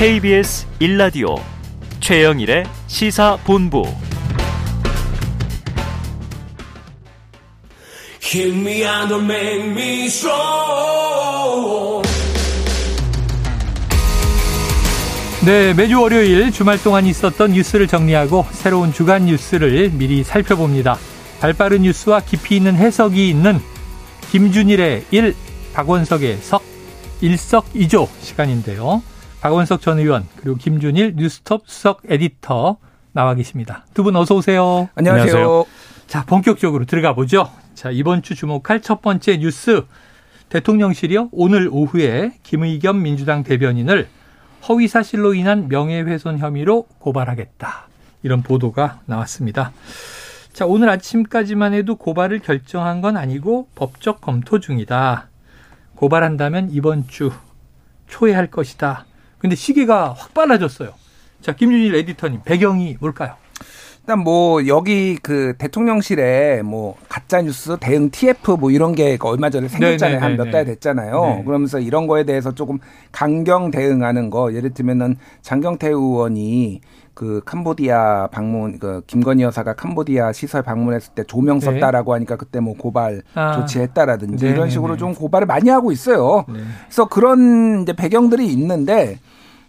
KBS 1라디오 최영일의 시사본부 Hit me and make me strong. 네, 매주 월요일 주말 동안 있었던 뉴스를 정리하고 새로운 주간 뉴스를 미리 살펴봅니다. 발빠른 뉴스와 깊이 있는 해석이 있는 김준일의 1, 박원석의 석, 일석이조 시간인데요. 박원석 전 의원 그리고 김준일 뉴스톱 수석 에디터 나와 계십니다. 두 분 어서 오세요. 안녕하세요. 안녕하세요. 자, 본격적으로 들어가 보죠. 자, 이번 주 주목할 첫 번째 뉴스. 대통령실이요. 오늘 오후에 김의겸 민주당 대변인을 허위 사실로 인한 명예훼손 혐의로 고발하겠다. 이런 보도가 나왔습니다. 자, 오늘 아침까지만 해도 고발을 결정한 건 아니고 법적 검토 중이다. 고발한다면 이번 주 초에 할 것이다. 근데 시기가 확 빨라졌어요. 자, 김준일 에디터님, 배경이 뭘까요? 일단 뭐 여기 그 대통령실에 뭐 가짜 뉴스 대응 TF 뭐 이런 게 얼마 전에 생겼잖아요. 한 몇 달 됐잖아요. 네. 그러면서 이런 거에 대해서 조금 강경 대응하는 거 예를 들면은 장경태 의원이 그 캄보디아 방문 그 김건희 여사가 캄보디아 시설 방문했을 때 조명 네. 썼다라고 하니까 그때 뭐 고발 아. 조치했다라든지 네. 이런 식으로 좀 고발을 많이 하고 있어요. 네. 그래서 그런 이제 배경들이 있는데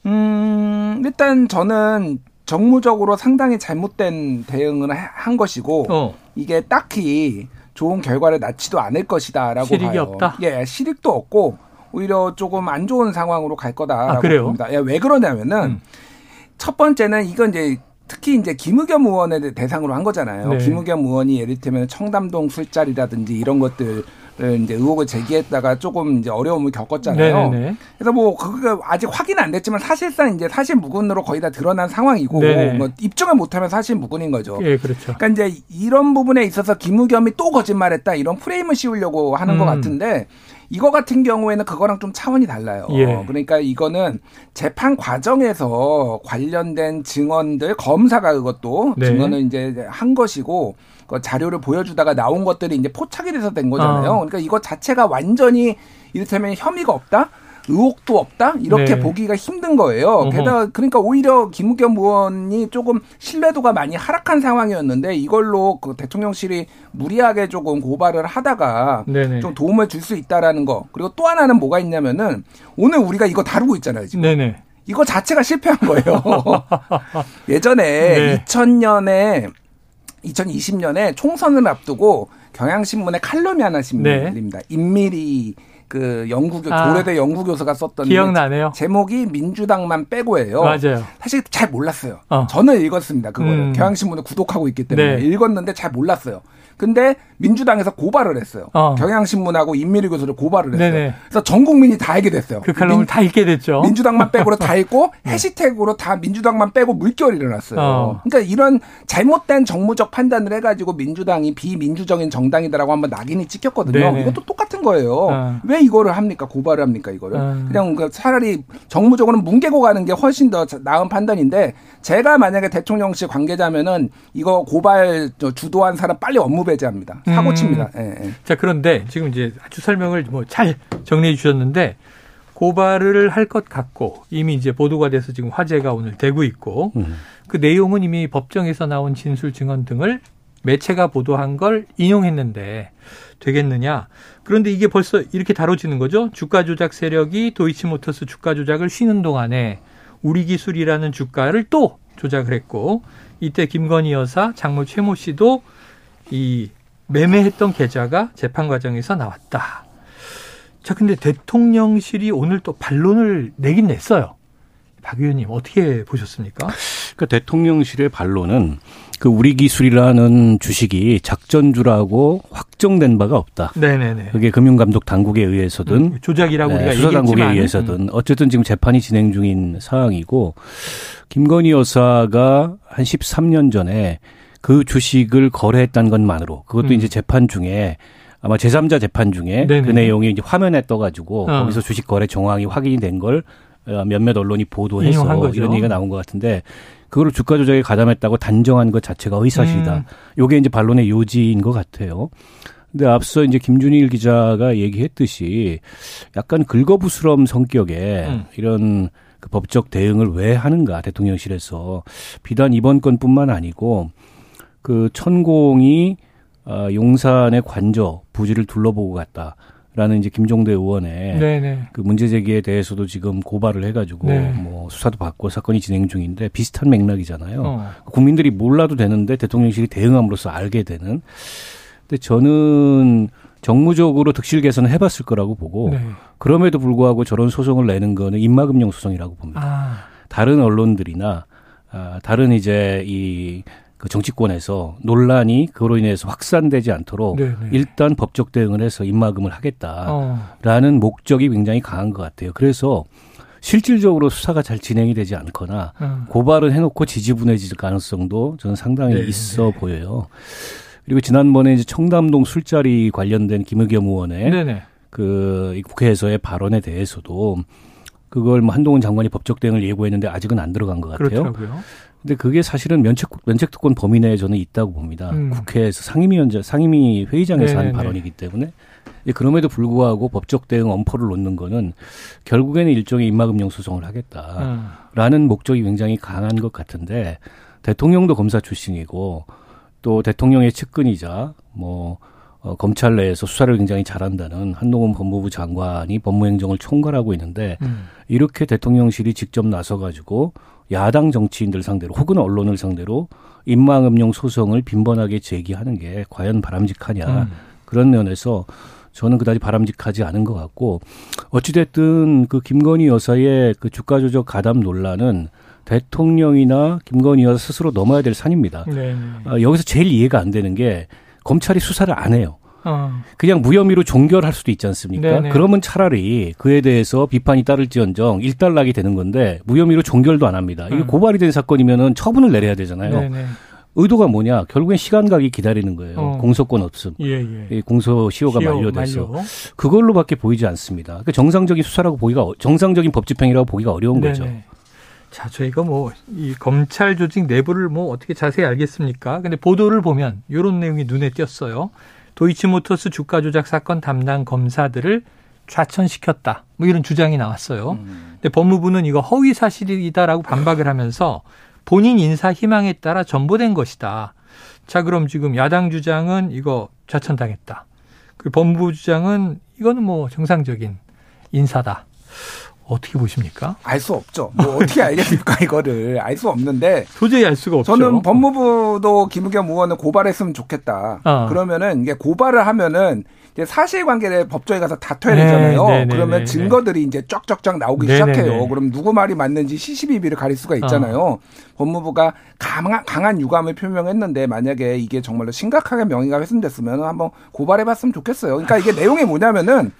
음 일단 저는 정무적으로 상당히 잘못된 대응을 한 것이고 어. 이게 딱히 좋은 결과를 낳지도 않을 것이다라고 실익이 봐요. 없다. 예, 실익도 없고 오히려 조금 안 좋은 상황으로 갈 거다라고 아, 봅니다. 예, 왜 그러냐면은 음. 첫 번째는 이건 이제 특히 이제 김의겸 의원에 대상으로 한 거잖아요. 네. 김의겸 의원이 예를 들면 청담동 술자리라든지 이런 것들 이제 의혹을 제기했다가 조금 이제 어려움을 겪었잖아요. 네네. 그래서 뭐 그거 아직 확인 안 됐지만 사실상 이제 사실 무근으로 거의 다 드러난 상황이고 네네. 뭐 입증을 못하면 사실 무근인 거죠. 예, 그렇죠. 그러니까 이제 이런 부분에 있어서 김우겸이 또 거짓말했다 이런 프레임을 씌우려고 하는 음. 것 같은데 이거 같은 경우에는 그거랑 좀 차원이 달라요. 예. 그러니까 이거는 재판 과정에서 관련된 증언들 검사가 그것도 네. 증언을 이제 한 것이고 그 자료를 보여주다가 나온 것들이 이제 포착이 돼서 된 거잖아요. 어. 그러니까 이거 자체가 완전히 이를테면 혐의가 없다? 의혹도 없다 이렇게 네. 보기가 힘든 거예요. 게다가 그러니까 오히려 김우겸 의원이 조금 신뢰도가 많이 하락한 상황이었는데 이걸로 그 대통령실이 무리하게 조금 고발을 하다가 네네. 좀 도움을 줄 수 있다라는 거 그리고 또 하나는 뭐가 있냐면은 오늘 우리가 이거 다루고 있잖아요 지금. 네네. 이거 자체가 실패한 거예요. 예전에 네. 2000년에 2020년에 총선을 앞두고 경향신문에 칼럼이 하나 씁니다. 네. 임미리 그 연구교 아, 조례대 연구교수가 썼던 기억나네요. 제목이 민주당만 빼고예요. 맞아요. 사실 잘 몰랐어요. 어. 저는 읽었습니다. 그거를 음. 경향신문을 구독하고 있기 때문에 네. 읽었는데 잘 몰랐어요. 근데 민주당에서 고발을 했어요. 어. 경향신문하고 임미리 교수를 고발을 했어요. 네네. 그래서 전 국민이 다 알게 됐어요. 그 칼럼을 민, 다 읽게 됐죠. 민주당만 빼고로 다 읽고 네. 해시태그로 다 민주당만 빼고 물결이 일어났어요. 어. 그러니까 이런 잘못된 정무적 판단을 해가지고 민주당이 비민주적인 정당이다라고 한번 낙인이 찍혔거든요. 네네. 이것도 똑같은 거예요. 어. 왜 이거를 합니까? 고발을 합니까? 이거를 어. 그냥 그 차라리 정무적으로는 뭉개고 가는 게 훨씬 더 나은 판단인데 제가 만약에 대통령실 관계자면은 이거 고발 주도한 사람 빨리 업무 배제합니다. 사고 음. 칩니다. 예, 예. 자 그런데 지금 이제 아주 설명을 뭐 잘 정리해 주셨는데 고발을 할 것 같고 이미 이제 보도가 돼서 지금 화제가 오늘 되고 있고 음. 그 내용은 이미 법정에서 나온 진술 증언 등을 매체가 보도한 걸 인용했는데 되겠느냐? 그런데 이게 벌써 이렇게 다뤄지는 거죠. 주가 조작 세력이 도이치모터스 주가 조작을 쉬는 동안에 우리 기술이라는 주가를 또 조작을 했고 이때 김건희 여사, 장모 최모 씨도 이 매매했던 계좌가 재판 과정에서 나왔다. 자, 근데 대통령실이 오늘 또 반론을 내긴 냈어요. 박 의원님 어떻게 보셨습니까? 그러니까 대통령실의 반론은 그 우리 기술이라는 주식이 작전주라고 확정된 바가 없다. 네네네. 그게 금융감독 당국에 의해서든 음, 조작이라고 네, 우리가 수사 당국에 의해서든 음. 어쨌든 지금 재판이 진행 중인 상황이고 김건희 여사가 한 13년 전에 그 주식을 거래했다는 것만으로 그것도 음. 이제 재판 중에 아마 제3자 재판 중에 네네. 그 내용이 이제 화면에 떠가지고 어. 거기서 주식 거래 정황이 확인이 된 걸 몇몇 언론이 보도해서 이런 얘기가 나온 것 같은데 그거를 주가 조작에 가담했다고 단정한 것 자체가 의사실이다. 음. 요게 이제 반론의 요지인 것 같아요. 근데 앞서 이제 김준일 기자가 얘기했듯이 약간 긁어부스럼 성격의 음. 이런 그 법적 대응을 왜 하는가 대통령실에서 비단 이번 건뿐만 아니고 그 천공이 어, 용산의 관저 부지를 둘러보고 갔다. 라는 이제 김종대 의원의 네네. 그 문제 제기에 대해서도 지금 고발을 해가지고 네. 뭐 수사도 받고 사건이 진행 중인데 비슷한 맥락이잖아요. 어. 국민들이 몰라도 되는데 대통령실이 대응함으로써 알게 되는. 근데 저는 정무적으로 득실 개선을 해봤을 거라고 보고 네. 그럼에도 불구하고 저런 소송을 내는 거는 인마금용 소송이라고 봅니다. 아. 다른 언론들이나 아, 다른 이제 이 그 정치권에서 논란이 그로 인해서 확산되지 않도록 네네. 네. 일단 법적 대응을 해서 입막음을 하겠다라는 어. 목적이 굉장히 강한 것 같아요. 그래서 실질적으로 수사가 잘 진행이 되지 않거나 음. 고발을 해놓고 지지분해질 가능성도 저는 상당히 네 있어 네. 보여요. 그리고 지난번에 이제 청담동 술자리 관련된 김의겸 의원의 네네. 그 국회에서의 발언에 대해서도 그걸 뭐 한동훈 장관이 법적 대응을 예고했는데 아직은 안 들어간 것 같아요. 그렇더라고요. 근데 그게 사실은 면책 면책특권 범위 내에 저는 있다고 봅니다. 음. 국회에서 상임위원장 상임위 회의장에서 네네네. 한 발언이기 때문에 그럼에도 불구하고 법적 대응 엄포를 놓는 거는 결국에는 일종의 입막음용 소송을 하겠다라는 음. 목적이 굉장히 강한 것 같은데 대통령도 검사 출신이고 또 대통령의 측근이자 뭐 어, 검찰 내에서 수사를 굉장히 잘한다는 한동훈 법무부 장관이 법무행정을 총괄하고 있는데 음. 이렇게 대통령실이 직접 나서 가지고 야당 정치인들 상대로 혹은 언론을 상대로 인망음용 소송을 빈번하게 제기하는 게 과연 바람직하냐 음. 그런 면에서 저는 그다지 바람직하지 않은 것 같고 어찌됐든 그 김건희 여사의 그 주가 조작 가담 논란은 대통령이나 김건희 여사 스스로 넘어야 될 산입니다. 네. 어, 여기서 제일 이해가 안 되는 게 검찰이 수사를 안 해요. 어. 그냥 무혐의로 종결할 수도 있지 않습니까? 네네. 그러면 차라리 그에 대해서 비판이 따를지언정 일단락이 되는 건데 무혐의로 종결도 안 합니다. 이게 음. 고발이 된 사건이면은 처분을 내려야 되잖아요. 네네. 의도가 뭐냐? 결국엔 시간 가기 기다리는 거예요. 어. 공소권 없음. 예, 예. 공소 시효가 시효, 만료돼서 만료. 그걸로밖에 보이지 않습니다. 그러니까 정상적인 수사라고 보기가 정상적인 법 집행이라고 보기가 어려운 네네. 거죠. 자, 저희가 뭐 이 검찰 조직 내부를 뭐 어떻게 자세히 알겠습니까? 근데 보도를 보면 이런 내용이 눈에 띄었어요. 도이치모터스 주가 조작 사건 담당 검사들을 좌천시켰다. 뭐 이런 주장이 나왔어요. 음. 근데 법무부는 이거 허위 사실이다라고 반박을 하면서 본인 인사 희망에 따라 전보된 것이다. 자, 그럼 지금 야당 주장은 이거 좌천당했다. 그 법무부 주장은 이거는 뭐 정상적인 인사다. 어떻게 보십니까? 알 수 없죠. 뭐 어떻게 알겠습니까 이거를 알 수 없는데 도저히 알 수가 없죠. 저는 법무부도 김우겸 의원을 고발했으면 좋겠다. 어. 그러면은 이게 고발을 하면은 이제 사실관계를 법정에 가서 다퉈야 네, 되잖아요. 네, 네, 그러면 네, 증거들이 이제 쫙쫙쫙 나오기 네, 시작해요. 네, 그럼 누구 말이 맞는지 시시비비를 가릴 수가 있잖아요. 어. 법무부가 강한, 강한 유감을 표명했는데 만약에 이게 정말로 심각하게 명의가 훼손됐으면 한번 고발해봤으면 좋겠어요. 그러니까 이게 내용이 뭐냐면은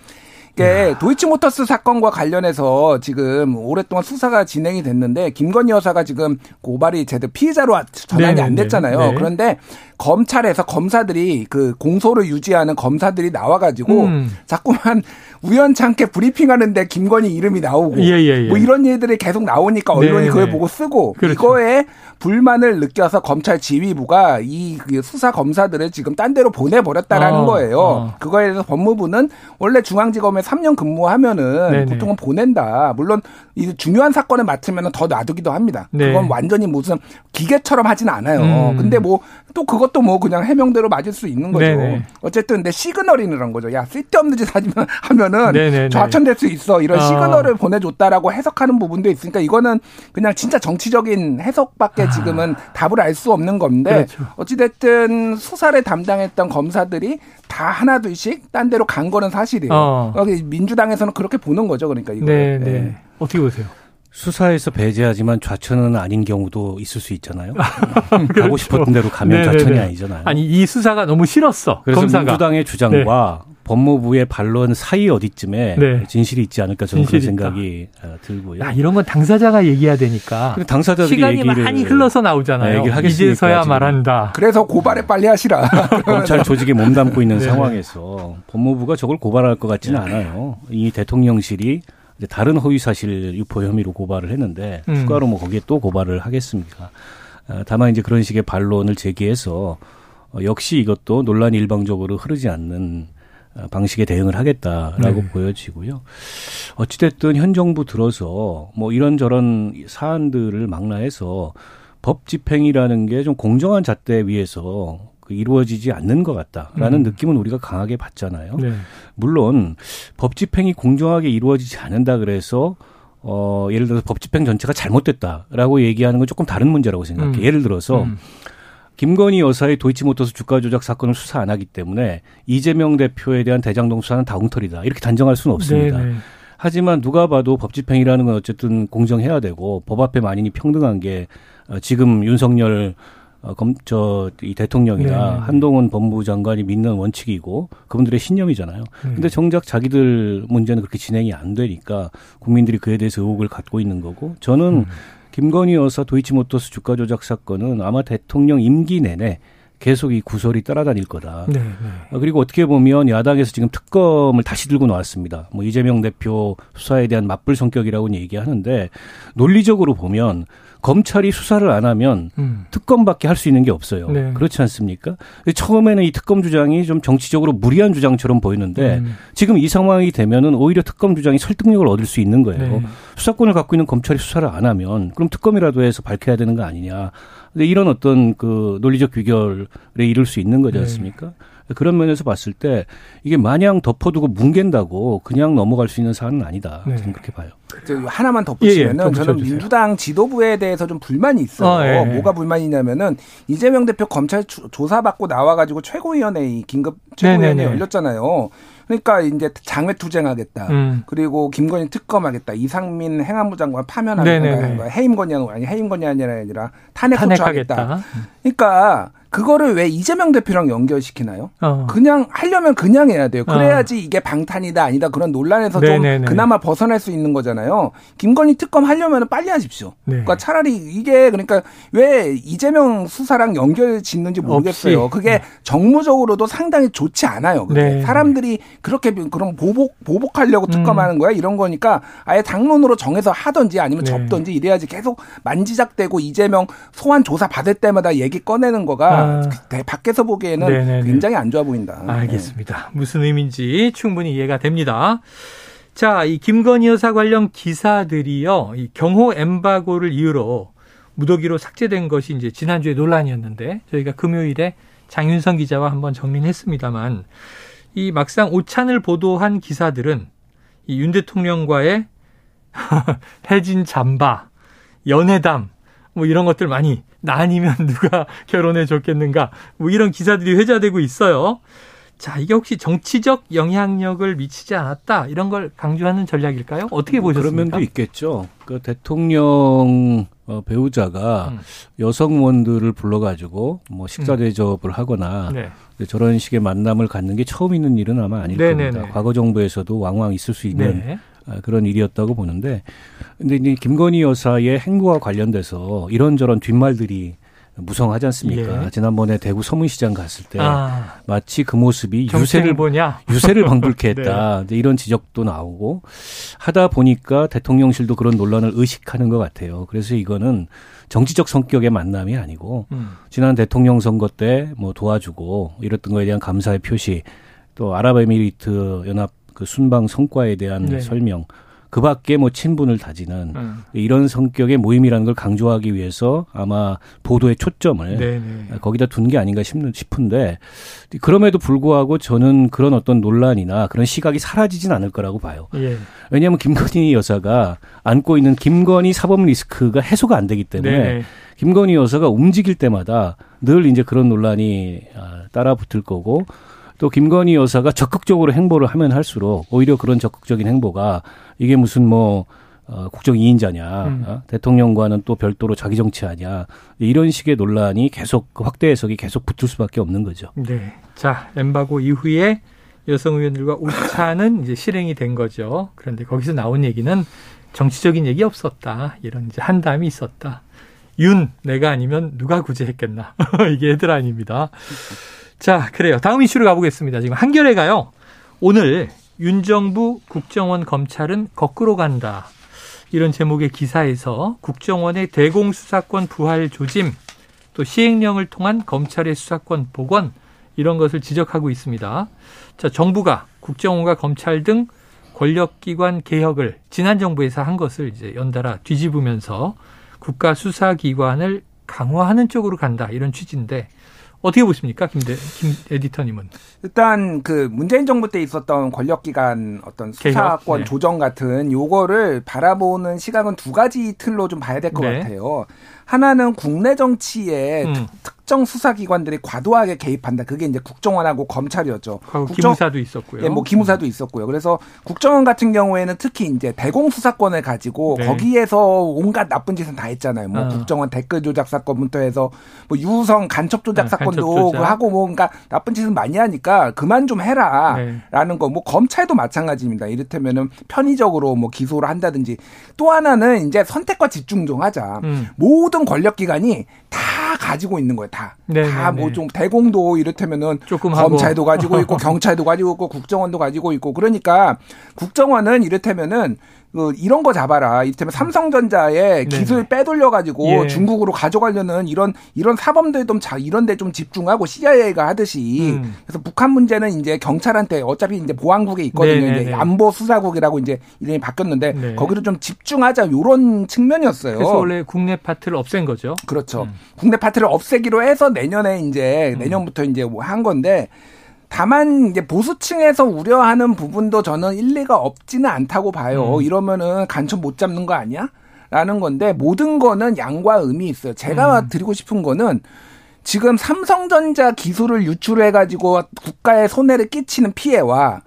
이게 도이치모터스 사건과 관련해서 지금 오랫동안 수사가 진행이 됐는데 김건희 여사가 지금 고발이 제대로 피의자로 전환이 네네네. 안 됐잖아요. 네. 그런데 검찰에서 검사들이 그 공소를 유지하는 검사들이 나와가지고 음. 자꾸만 우연찮게 브리핑하는데 김건희 이름이 나오고 예, 예, 예. 뭐 이런 일들이 계속 나오니까 언론이 네 그걸 네. 보고 쓰고 그렇죠. 이거에 불만을 느껴서 검찰 지휘부가 이그 수사 검사들을 지금 딴 데로 보내버렸다라는 어, 거예요. 어. 그거에 대해서 법무부는 원래 중앙지검에 3년 근무하면은 네네. 보통은 보낸다. 물론 이 중요한 사건을 맡으면 더 놔두기도 합니다. 네. 그건 완전히 무슨 기계처럼 하지는 않아요. 음. 근데 뭐 또 그것도 뭐 그냥 해명대로 맞을 수 있는 거죠. 네네. 어쨌든 근데 시그널이라는 거죠. 야 쓸데없는 짓 하지만 하면은 네네네. 좌천될 수 있어. 이런 어. 시그널을 보내줬다라고 해석하는 부분도 있으니까 이거는 그냥 진짜 정치적인 해석밖에 아. 지금은 답을 알 수 없는 건데 그렇죠. 어찌됐든 수사를 담당했던 검사들이 다 하나둘씩 딴 데로 간 거는 사실이에요. 어. 여기 민주당에서는 그렇게 보는 거죠. 그러니까 이거. 네, 네. 네. 어떻게 보세요? 수사에서 배제하지만 좌천은 아닌 경우도 있을 수 있잖아요. 그렇죠. 가고 싶었던 대로 가면 네네네. 좌천이 아니잖아요. 아니 이 수사가 너무 싫었어. 그래서 검사가. 민주당의 주장과 네. 법무부의 반론 사이 어디쯤에 네. 진실이 있지 않을까 저는 그런 생각이 있다. 어, 들고요. 야, 이런 건 당사자가 얘기해야 되니까. 당사자들이 시간이 얘기를 많이 흘러서 나오잖아요. 네, 이제서야 말한다. 그래서 고발에 빨리 하시라. 검찰 조직에 몸담고 있는 네. 상황에서 법무부가 저걸 고발할 것 같지는 네. 않아요. 이 대통령실이 다른 허위 사실 유포 혐의로 고발을 했는데 음. 추가로 뭐 거기에 또 고발을 하겠습니까? 어, 다만 이제 그런 식의 반론을 제기해서 어, 역시 이것도 논란이 일방적으로 흐르지 않는 방식의 대응을 하겠다라고 네. 보여지고요. 어찌됐든 현 정부 들어서 뭐 이런저런 사안들을 망라해서 법 집행이라는 게 좀 공정한 잣대 위에서 그 이루어지지 않는 것 같다라는 음. 느낌은 우리가 강하게 받잖아요. 네. 물론 법 집행이 공정하게 이루어지지 않는다 그래서 어 예를 들어서 법 집행 전체가 잘못됐다라고 얘기하는 건 조금 다른 문제라고 생각해요. 음. 예를 들어서 음. 김건희 여사의 도이치모터스 주가 조작 사건을 수사 안 하기 때문에 이재명 대표에 대한 대장동 수사는 다 웅털이다 이렇게 단정할 수는 없습니다. 네네. 하지만 누가 봐도 법 집행이라는 건 어쨌든 공정해야 되고 법 앞에 만인이 평등한 게 어, 지금 윤석열 어, 검, 저, 이 대통령이나 네. 한동훈 법무부 장관이 믿는 원칙이고 그분들의 신념이잖아요. 네. 근데 정작 자기들 문제는 그렇게 진행이 안 되니까 국민들이 그에 대해서 의혹을 갖고 있는 거고 저는 음. 김건희 여사 도이치모터스 주가 조작 사건은 아마 대통령 임기 내내 계속 이 구설이 따라다닐 거다. 네, 네. 어, 그리고 어떻게 보면 야당에서 지금 특검을 다시 들고 나왔습니다. 뭐 이재명 대표 수사에 대한 맞불 성격이라고는 얘기하는데 논리적으로 보면 검찰이 수사를 안 하면 음. 특검밖에 할 수 있는 게 없어요. 네. 그렇지 않습니까? 처음에는 이 특검 주장이 좀 정치적으로 무리한 주장처럼 보이는데 음. 지금 이 상황이 되면은 오히려 특검 주장이 설득력을 얻을 수 있는 거예요. 네. 수사권을 갖고 있는 검찰이 수사를 안 하면 그럼 특검이라도 해서 밝혀야 되는 거 아니냐. 근데 이런 어떤 그 논리적 귀결에 이를 수 있는 거지 네. 않습니까? 네. 그런 면에서 봤을 때 이게 마냥 덮어두고 뭉갠다고 그냥 넘어갈 수 있는 사안은 아니다. 네. 저는 그렇게 봐요. 하나만 덧붙이면은 예, 예, 저는 민주당 지도부에 대해서 좀 불만이 있어요. 어, 예, 예. 뭐가 불만이냐면은 이재명 대표 검찰 조사받고 나와가지고 최고위원회 긴급 최고위원회 네, 네, 네. 열렸잖아요. 그러니까 이제 장외 투쟁하겠다. 음. 그리고 김건희 특검하겠다. 이상민 행안부 장관 파면하겠다. 해임 건의하는 거 아니 해임 건의하는 게 아니라 탄핵 소추하겠다. 그러니까 그거를 왜 이재명 대표랑 연결시키나요? 어. 그냥 하려면 그냥 해야 돼요. 그래야지 어. 이게 방탄이다 아니다 그런 논란에서 네네네. 좀 그나마 벗어날 수 있는 거잖아요. 김건희 특검 하려면 빨리 하십시오. 네. 그러니까 차라리 이게 그러니까 왜 이재명 수사랑 연결 짓는지 모르겠어요. 없이. 그게 정무적으로도 상당히 좋지 않아요. 네. 사람들이 그렇게 그럼 보복 보복하려고 음. 특검하는 거야 이런 거니까 아예 당론으로 정해서 하든지 아니면 네. 접든지 이래야지 계속 만지작대고 이재명 소환 조사 받을 때마다 얘기 꺼내는 거가 아. 밖에서 보기에는 네네네. 굉장히 안 좋아 보인다. 알겠습니다. 네. 무슨 의미인지 충분히 이해가 됩니다. 자, 이 김건희 여사 관련 기사들이요, 이 경호 엠바고를 이유로 무더기로 삭제된 것이 이제 지난주에 논란이었는데 저희가 금요일에 장윤성 기자와 한번 정리는 했습니다만 이 막상 오찬을 보도한 기사들은 이 윤 대통령과의 해진 잠바, 연회담 뭐 이런 것들 많이 나뉘면 누가 결혼해 줬겠는가 뭐 이런 기사들이 회자되고 있어요. 자, 이게 혹시 정치적 영향력을 미치지 않았다 이런 걸 강조하는 전략일까요? 어떻게 뭐 보셨습니까? 그런 면도 있겠죠. 그 대통령 어, 배우자가 음. 여성원들을 불러가지고 뭐 식사 음. 대접을 하거나 네. 저런 식의 만남을 갖는 게 처음 있는 일은 아마 아닐 네네네. 겁니다. 과거 정부에서도 왕왕 있을 수 있는 네. 아, 그런 일이었다고 보는데 근데 이제 김건희 여사의 행보와 관련돼서 이런저런 뒷말들이 무성하지 않습니까? 예. 지난번에 대구 서문시장 갔을 때 아. 마치 그 모습이 유세를 보냐 유세를 방불케 했다. 네. 이런 지적도 나오고 하다 보니까 대통령실도 그런 논란을 의식하는 것 같아요. 그래서 이거는 정치적 성격의 만남이 아니고 음. 지난 대통령 선거 때 뭐 도와주고 이랬던 거에 대한 감사의 표시 또 아랍에미리트 연합 그 순방 성과에 대한 네. 설명 그 밖에 뭐 친분을 다지는 음. 이런 성격의 모임이라는 걸 강조하기 위해서 아마 보도의 초점을 네네. 네. 거기다 둔 게 아닌가 싶은데 그럼에도 불구하고 저는 그런 어떤 논란이나 그런 시각이 사라지진 않을 거라고 봐요. 예. 왜냐하면 김건희 여사가 안고 있는 김건희 사법 리스크가 해소가 안 되기 때문에 네네. 네. 김건희 여사가 움직일 때마다 늘 이제 그런 논란이 아, 따라 붙을 거고 또 김건희 여사가 적극적으로 행보를 하면 할수록 오히려 그런 적극적인 행보가 이게 무슨 뭐 어, 국정 2인자냐, 음. 어? 대통령과는 또 별도로 자기 정치하냐, 이런 식의 논란이 계속, 그 확대 해석이 계속 붙을 수밖에 없는 거죠. 네. 자, 엠바고 이후에 여성 의원들과 오차는 이제 실행이 된 거죠. 그런데 거기서 나온 얘기는 정치적인 얘기 없었다. 이런 이제 한담이 있었다. 윤, 내가 아니면 누가 구제했겠나. 이게 애들 아닙니다. 자, 그래요. 다음 이슈로 가보겠습니다. 지금 한겨레가요. 오늘 윤 정부 국정원 검찰은 거꾸로 간다. 이런 제목의 기사에서 국정원의 대공수사권 부활 조짐, 또 시행령을 통한 검찰의 수사권 복원 이런 것을 지적하고 있습니다. 자, 정부가 국정원과 검찰 등 권력기관 개혁을 지난 정부에서 한 것을 이제 연달아 뒤집으면서 국가 수사기관을 강화하는 쪽으로 간다 이런 취지인데 어떻게 보십니까, 김대 김 에디터님은? 일단 그 문재인 정부 때 있었던 권력기관 어떤 수사권 네. 조정 같은 요거를 바라보는 시각은 두 가지 틀로 좀 봐야 될것 네. 같아요. 하나는 국내 정치에 음. 특정 수사기관들이 과도하게 개입한다. 그게 이제 국정원하고 검찰이었죠. 국정, 기무사도 있었고요. 예, 뭐 기무사도 있었고요. 그래서 국정원 같은 경우에는 특히 이제 대공 수사권을 가지고 네. 거기에서 온갖 나쁜 짓은 다 했잖아요. 뭐 어. 국정원 댓글 조작 사건부터 해서 뭐 유성 간첩 조작 네, 사건도 간첩. 하고 뭐 그러니까 나쁜 짓은 많이 하니까 그만 좀 해라라는 네. 거. 뭐 검찰도 마찬가지입니다. 이를테면은 편의적으로 뭐 기소를 한다든지 또 하나는 이제 선택과 집중 좀 하자. 음. 모든 권력기관이 다 가지고 있는 거예요. 다. 다 뭐 좀 대공도 이를테면은 조금 검찰도 가지고 있고 경찰도 가지고 있고 국정원도 가지고 있고 그러니까 국정원은 이를테면은 그 이런 거 잡아라. 이를테면 삼성전자의 네. 기술 빼돌려 가지고 예. 중국으로 가져가려는 이런 이런 사범들 좀 자, 이런 데 좀 집중하고 CIA가 하듯이 음. 그래서 북한 문제는 이제 경찰한테 어차피 이제 보안국에 있거든요. 네네네. 이제 네, 네. 안보 수사국이라고 이제 이름이 바뀌었는데 네. 거기를 좀 집중하자 요런 측면이었어요. 그래서 원래 국내 파트를 없앤 거죠. 그렇죠. 음. 국내 파트를 없애기로 해서 내년에 이제 음. 내년부터 이제 뭐 한 건데 다만 이제 보수층에서 우려하는 부분도 저는 일리가 없지는 않다고 봐요. 음. 이러면은 간첩 못 잡는 거 아니야? 라는 건데 모든 거는 양과 음이 있어요. 제가 음. 드리고 싶은 거는 지금 삼성전자 기술을 유출해 가지고 국가에 손해를 끼치는 피해와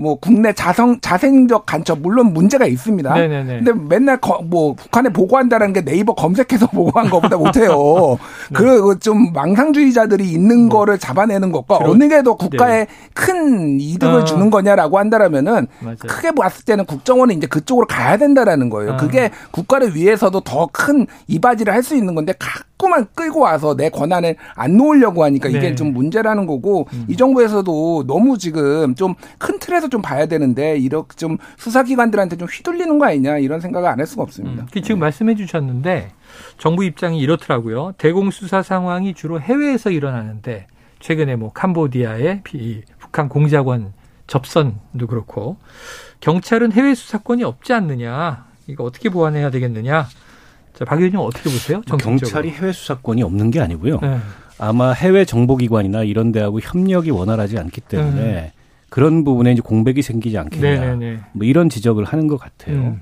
뭐 국내 자성 자생적 간첩 물론 문제가 있습니다. 네네네. 근데 맨날 거, 뭐 북한에 보고한다는 게 네이버 검색해서 보고한 것보다 못해요. 네. 그좀 망상주의자들이 있는 네. 거를 잡아내는 것과 어느 게 더 국가에 네. 큰 이득을 어. 주는 거냐라고 한다라면은 맞아요. 크게 봤을 때는 국정원이 이제 그쪽으로 가야 된다라는 거예요. 어. 그게 국가를 위해서도 더 큰 이바지를 할 수 있는 건데 자꾸만 끌고 와서 내 권한을 안 놓으려고 하니까 이게 네. 좀 문제라는 거고 음. 이 정부에서도 너무 지금 좀 큰 틀에서 좀 봐야 되는데 이렇게 좀 수사기관들한테 좀 휘둘리는 거 아니냐 이런 생각을 안 할 수가 없습니다. 음. 지금 말씀해 주셨는데 정부 입장이 이렇더라고요. 대공 수사 상황이 주로 해외에서 일어나는데 최근에 뭐 캄보디아의 북한 공작원 접선도 그렇고 경찰은 해외 수사권이 없지 않느냐. 이거 어떻게 보완해야 되겠느냐. 자, 박 의원님 어떻게 보세요? 뭐 경찰이 해외 수사권이 없는 게 아니고요. 네. 아마 해외 정보기관이나 이런 데하고 협력이 원활하지 않기 때문에 네. 그런 부분에 이제 공백이 생기지 않겠냐. 네네네. 네, 네. 뭐 이런 지적을 하는 것 같아요. 음.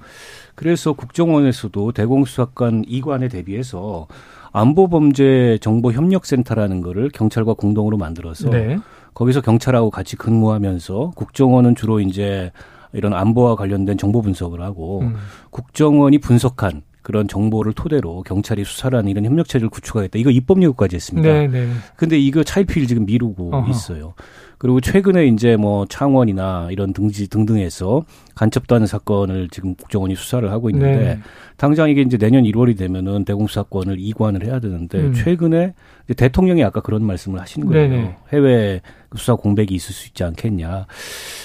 그래서 국정원에서도 대공수사관 이관에 대비해서 안보범죄정보협력센터라는 거를 경찰과 공동으로 만들어서 네. 거기서 경찰하고 같이 근무하면서 국정원은 주로 이제 이런 안보와 관련된 정보 분석을 하고 음. 국정원이 분석한 그런 정보를 토대로 경찰이 수사를 하는 이런 협력 체제를 구축하겠다. 이거 입법 예고까지 했습니다. 네, 네. 근데 이거 차일피일 지금 미루고 어허. 있어요. 그리고 최근에 이제 뭐 창원이나 이런 등지 등등에서 간첩단 사건을 지금 국정원이 수사를 하고 있는데 네. 당장 이게 이제 내년 1월이 되면은 대공수사권을 이관을 해야 되는데 음. 최근에 대통령이 아까 그런 말씀을 하신 거예요. 네네. 해외 수사 공백이 있을 수 있지 않겠냐.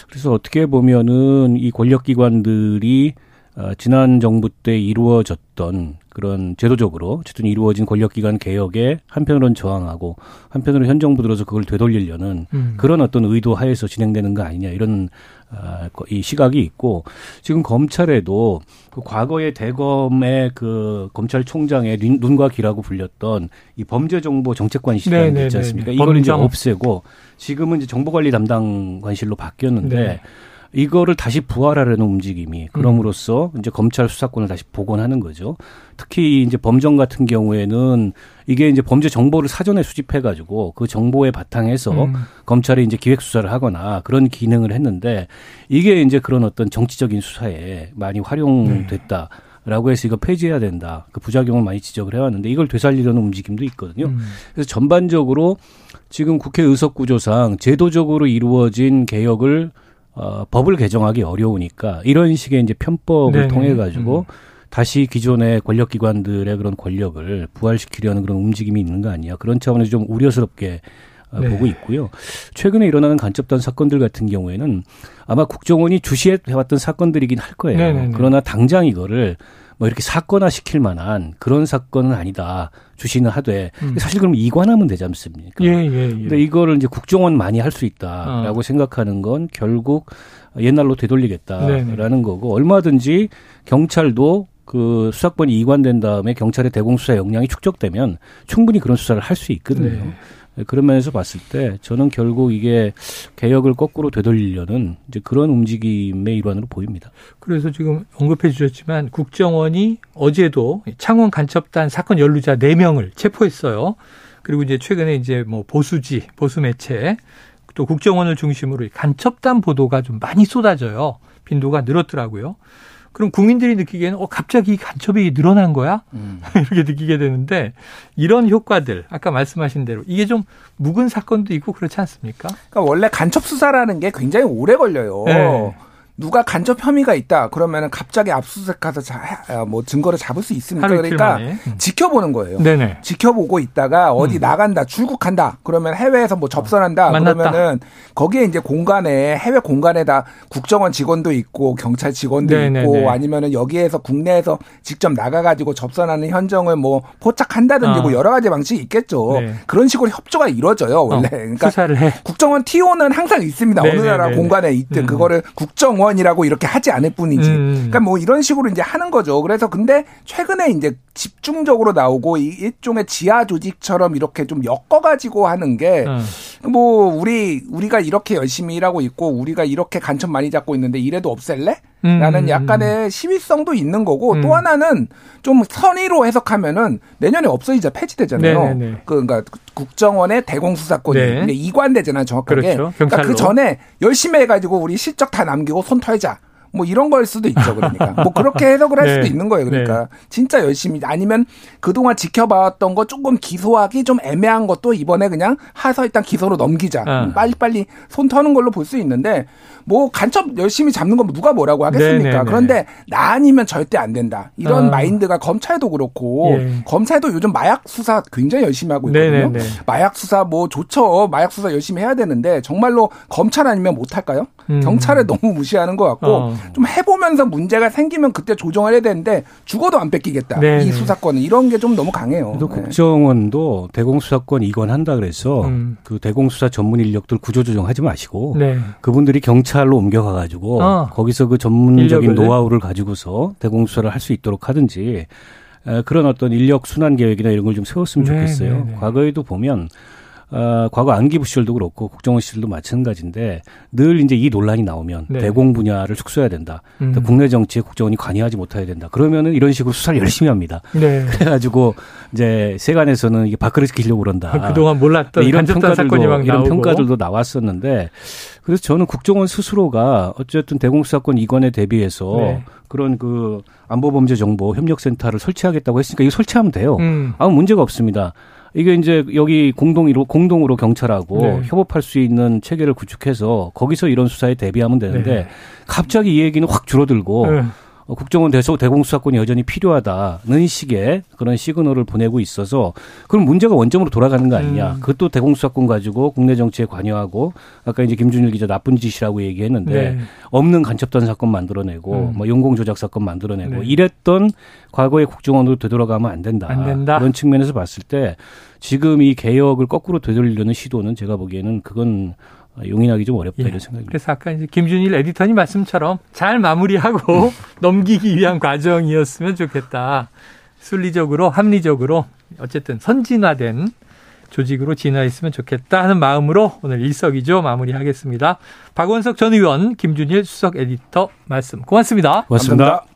그래서 어떻게 보면은 이 권력기관들이 어, 지난 정부 때 이루어졌던 그런 제도적으로 어쨌든 이루어진 권력기관 개혁에 한편으로는 저항하고 한편으로 현 정부 들어서 그걸 되돌리려는 음. 그런 어떤 의도 하에서 진행되는 거 아니냐 이런 어, 이 시각이 있고 지금 검찰에도 그 과거의 대검의 그 검찰총장의 눈과 귀라고 불렸던 이 범죄정보 정책관실이라는 게 네, 네, 있지 네, 않습니까? 이걸 이제 없애고 지금은 이제 정보관리 담당 관실로 바뀌었는데 네. 이거를 다시 부활하려는 움직임이 그럼으로써 음. 이제 검찰 수사권을 다시 복원하는 거죠. 특히 이제 범정 같은 경우에는 이게 이제 범죄 정보를 사전에 수집해 가지고 그 정보에 바탕해서 음. 검찰이 이제 기획 수사를 하거나 그런 기능을 했는데 이게 이제 그런 어떤 정치적인 수사에 많이 활용됐다. 네. 라고 해서 이거 폐지해야 된다. 그 부작용을 많이 지적을 해왔는데 이걸 되살리려는 움직임도 있거든요. 음. 그래서 전반적으로 지금 국회 의석 구조상 제도적으로 이루어진 개혁을 어, 법을 개정하기 어려우니까 이런 식의 이제 편법을 네네. 통해 가지고 음. 다시 기존의 권력기관들의 그런 권력을 부활시키려는 그런 움직임이 있는 거 아니냐 그런 차원에서 좀 우려스럽게 어, 네. 보고 있고요. 최근에 일어나는 간접단 사건들 같은 경우에는 아마 국정원이 주시해 왔던 사건들이긴 할 거예요. 네네네. 그러나 당장 이거를 뭐 이렇게 사건화 시킬 만한 그런 사건은 아니다. 주시는 하되 음. 사실 그럼 이관하면 되지 않습니까? 예, 예, 예. 근데 이거를 이제 국정원 많이 할 수 있다라고 어. 생각하는 건 결국 옛날로 되돌리겠다라는 네네. 거고 얼마든지 경찰도 그 수사권이 이관된 다음에 경찰의 대공수사 역량이 축적되면 충분히 그런 수사를 할 수 있거든요. 네. 그런 면에서 봤을 때 저는 결국 이게 개혁을 거꾸로 되돌리려는 이제 그런 움직임의 일환으로 보입니다. 그래서 지금 언급해 주셨지만 국정원이 어제도 창원 간첩단 사건 연루자 4명을 체포했어요. 그리고 이제 최근에 이제 뭐 보수지, 보수 매체 또 국정원을 중심으로 간첩단 보도가 좀 많이 쏟아져요. 빈도가 늘었더라고요. 그럼 국민들이 느끼기에는 어 갑자기 간첩이 늘어난 거야? 음. 이렇게 느끼게 되는데 이런 효과들 아까 말씀하신 대로 이게 좀 묵은 사건도 있고 그렇지 않습니까? 그러니까 원래 간첩 수사라는 게 굉장히 오래 걸려요. 네. 누가 간접 혐의가 있다 그러면은 갑자기 압수수색 가서 자, 아, 뭐 증거를 잡을 수 있습니까? 그러니까 음. 지켜보는 거예요. 네네. 지켜보고 있다가 어디 음. 나간다, 출국한다. 그러면 해외에서 뭐 접선한다. 어, 그러면은 거기에 이제 공간에 해외 공간에다 국정원 직원도 있고 경찰 직원도 네네네. 있고 아니면은 여기에서 국내에서 직접 나가가지고 접선하는 현정을 뭐 포착한다든지 어. 뭐 여러 가지 방식이 있겠죠. 네. 그런 식으로 협조가 이루어져요 원래. 어, 그러니까 수사를 해. 국정원 TO는 항상 있습니다. 네네네. 어느 나라 공간에 있든 음. 그거를 국정원 정원이라고 이렇게 하지 않을 뿐이지. 음. 그러니까 뭐 이런 식으로 이제 하는 거죠. 그래서 근데 최근에 이제 집중적으로 나오고 일종의 지하 조직처럼 이렇게 좀 엮어가지고 하는 게 뭐 음. 우리 우리가 이렇게 열심히 일하고 있고 우리가 이렇게 간첩 많이 잡고 있는데 이래도 없앨래? 라는 음. 약간의 시위성도 있는 거고 음. 또 하나는 좀 선의로 해석하면은 내년에 없어지자 폐지되잖아요. 네네네. 그, 그러니까 국정원의 대공수사권이 네. 이관되잖아요, 정확하게. 그렇죠. 그러니까 그 전에 열심히 해가지고 우리 실적 다 남기고 손 털자. 뭐 이런 걸 수도 있죠. 그러니까 뭐 그렇게 해석을 할 네. 수도 있는 거예요. 그러니까 네. 진짜 열심히 아니면 그동안 지켜봤던 거 조금 기소하기 좀 애매한 것도 이번에 그냥 해서 일단 기소로 넘기자. 아. 빨리빨리 손 터는 걸로 볼 수 있는데 뭐 간첩 열심히 잡는 건 누가 뭐라고 하겠습니까? 네네네. 네, 네. 그런데 나 아니면 절대 안 된다. 이런 아. 마인드가 검찰도 그렇고 예. 검찰도 요즘 마약 수사 굉장히 열심히 하고 있거든요. 네네네. 마약 수사 뭐 좋죠. 마약 수사 열심히 해야 되는데 정말로 검찰 아니면 못 할까요? 음. 경찰을 너무 무시하는 것 같고 어. 좀 해보면서 문제가 생기면 그때 조정을 해야 되는데 죽어도 안 뺏기겠다. 네네. 이 수사권은 이런 게 좀 너무 강해요. 또 네. 국정원도 대공수사권 이관한다 그래서 음. 그 대공수사 전문 인력들 구조조정하지 마시고 네. 그분들이 경찰로 옮겨가가지고 어. 거기서 그 전문적인 인력을. 노하우를 가지고서 대공수사를 할 수 있도록 하든지 그런 어떤 인력 순환 계획이나 이런 걸 좀 세웠으면 좋겠어요. 네네네. 과거에도 보면 어, 과거 안기부 시절도 그렇고 국정원 시절도 마찬가지인데 늘 이제 이 논란이 나오면 네. 대공 분야를 축소해야 된다. 음. 국내 정치에 국정원이 관여하지 못해야 된다. 그러면은 이런 식으로 수사를 열심히 합니다. 네. 그래가지고 이제 세간에서는 이게 밥그릇 키려고 그런다. 그동안 몰랐던 이런 평가들도 이런 나오고. 평가들도 나왔었는데 그래서 저는 국정원 스스로가 어쨌든 대공수사권 이관에 대비해서 네. 그런 그 안보범죄 정보 협력센터를 설치하겠다고 했으니까 이거 설치하면 돼요. 음. 아무 문제가 없습니다. 이게 이제 여기 공동으로 공동으로 경찰하고 네. 협업할 수 있는 체계를 구축해서 거기서 이런 수사에 대비하면 되는데 네. 갑자기 이 얘기는 확 줄어들고 네. 어, 국정원 대소 대공수사권이 여전히 필요하다는 식의 그런 시그널을 보내고 있어서 그럼 문제가 원점으로 돌아가는 거 아니냐. 음. 그것도 대공수사권 가지고 국내 정치에 관여하고 아까 이제 김준일 기자 나쁜 짓이라고 얘기했는데 네. 없는 간첩단 사건 만들어내고 음. 뭐 용공 조작 사건 만들어내고 네. 이랬던 과거의 국정원으로 되돌아가면 안 된다. 안 된다. 그런 측면에서 봤을 때 지금 이 개혁을 거꾸로 되돌리려는 시도는 제가 보기에는 그건 용인하기 좀 어렵다 예. 이런 생각입니다. 그래서 아까 이제 김준일 에디터님 말씀처럼 잘 마무리하고 넘기기 위한 과정이었으면 좋겠다. 순리적으로 합리적으로 어쨌든 선진화된 조직으로 진화했으면 좋겠다 하는 마음으로 오늘 일석이조 마무리하겠습니다. 박원석 전 의원, 김준일 수석 에디터 말씀 고맙습니다. 고맙습니다. 감사합니다.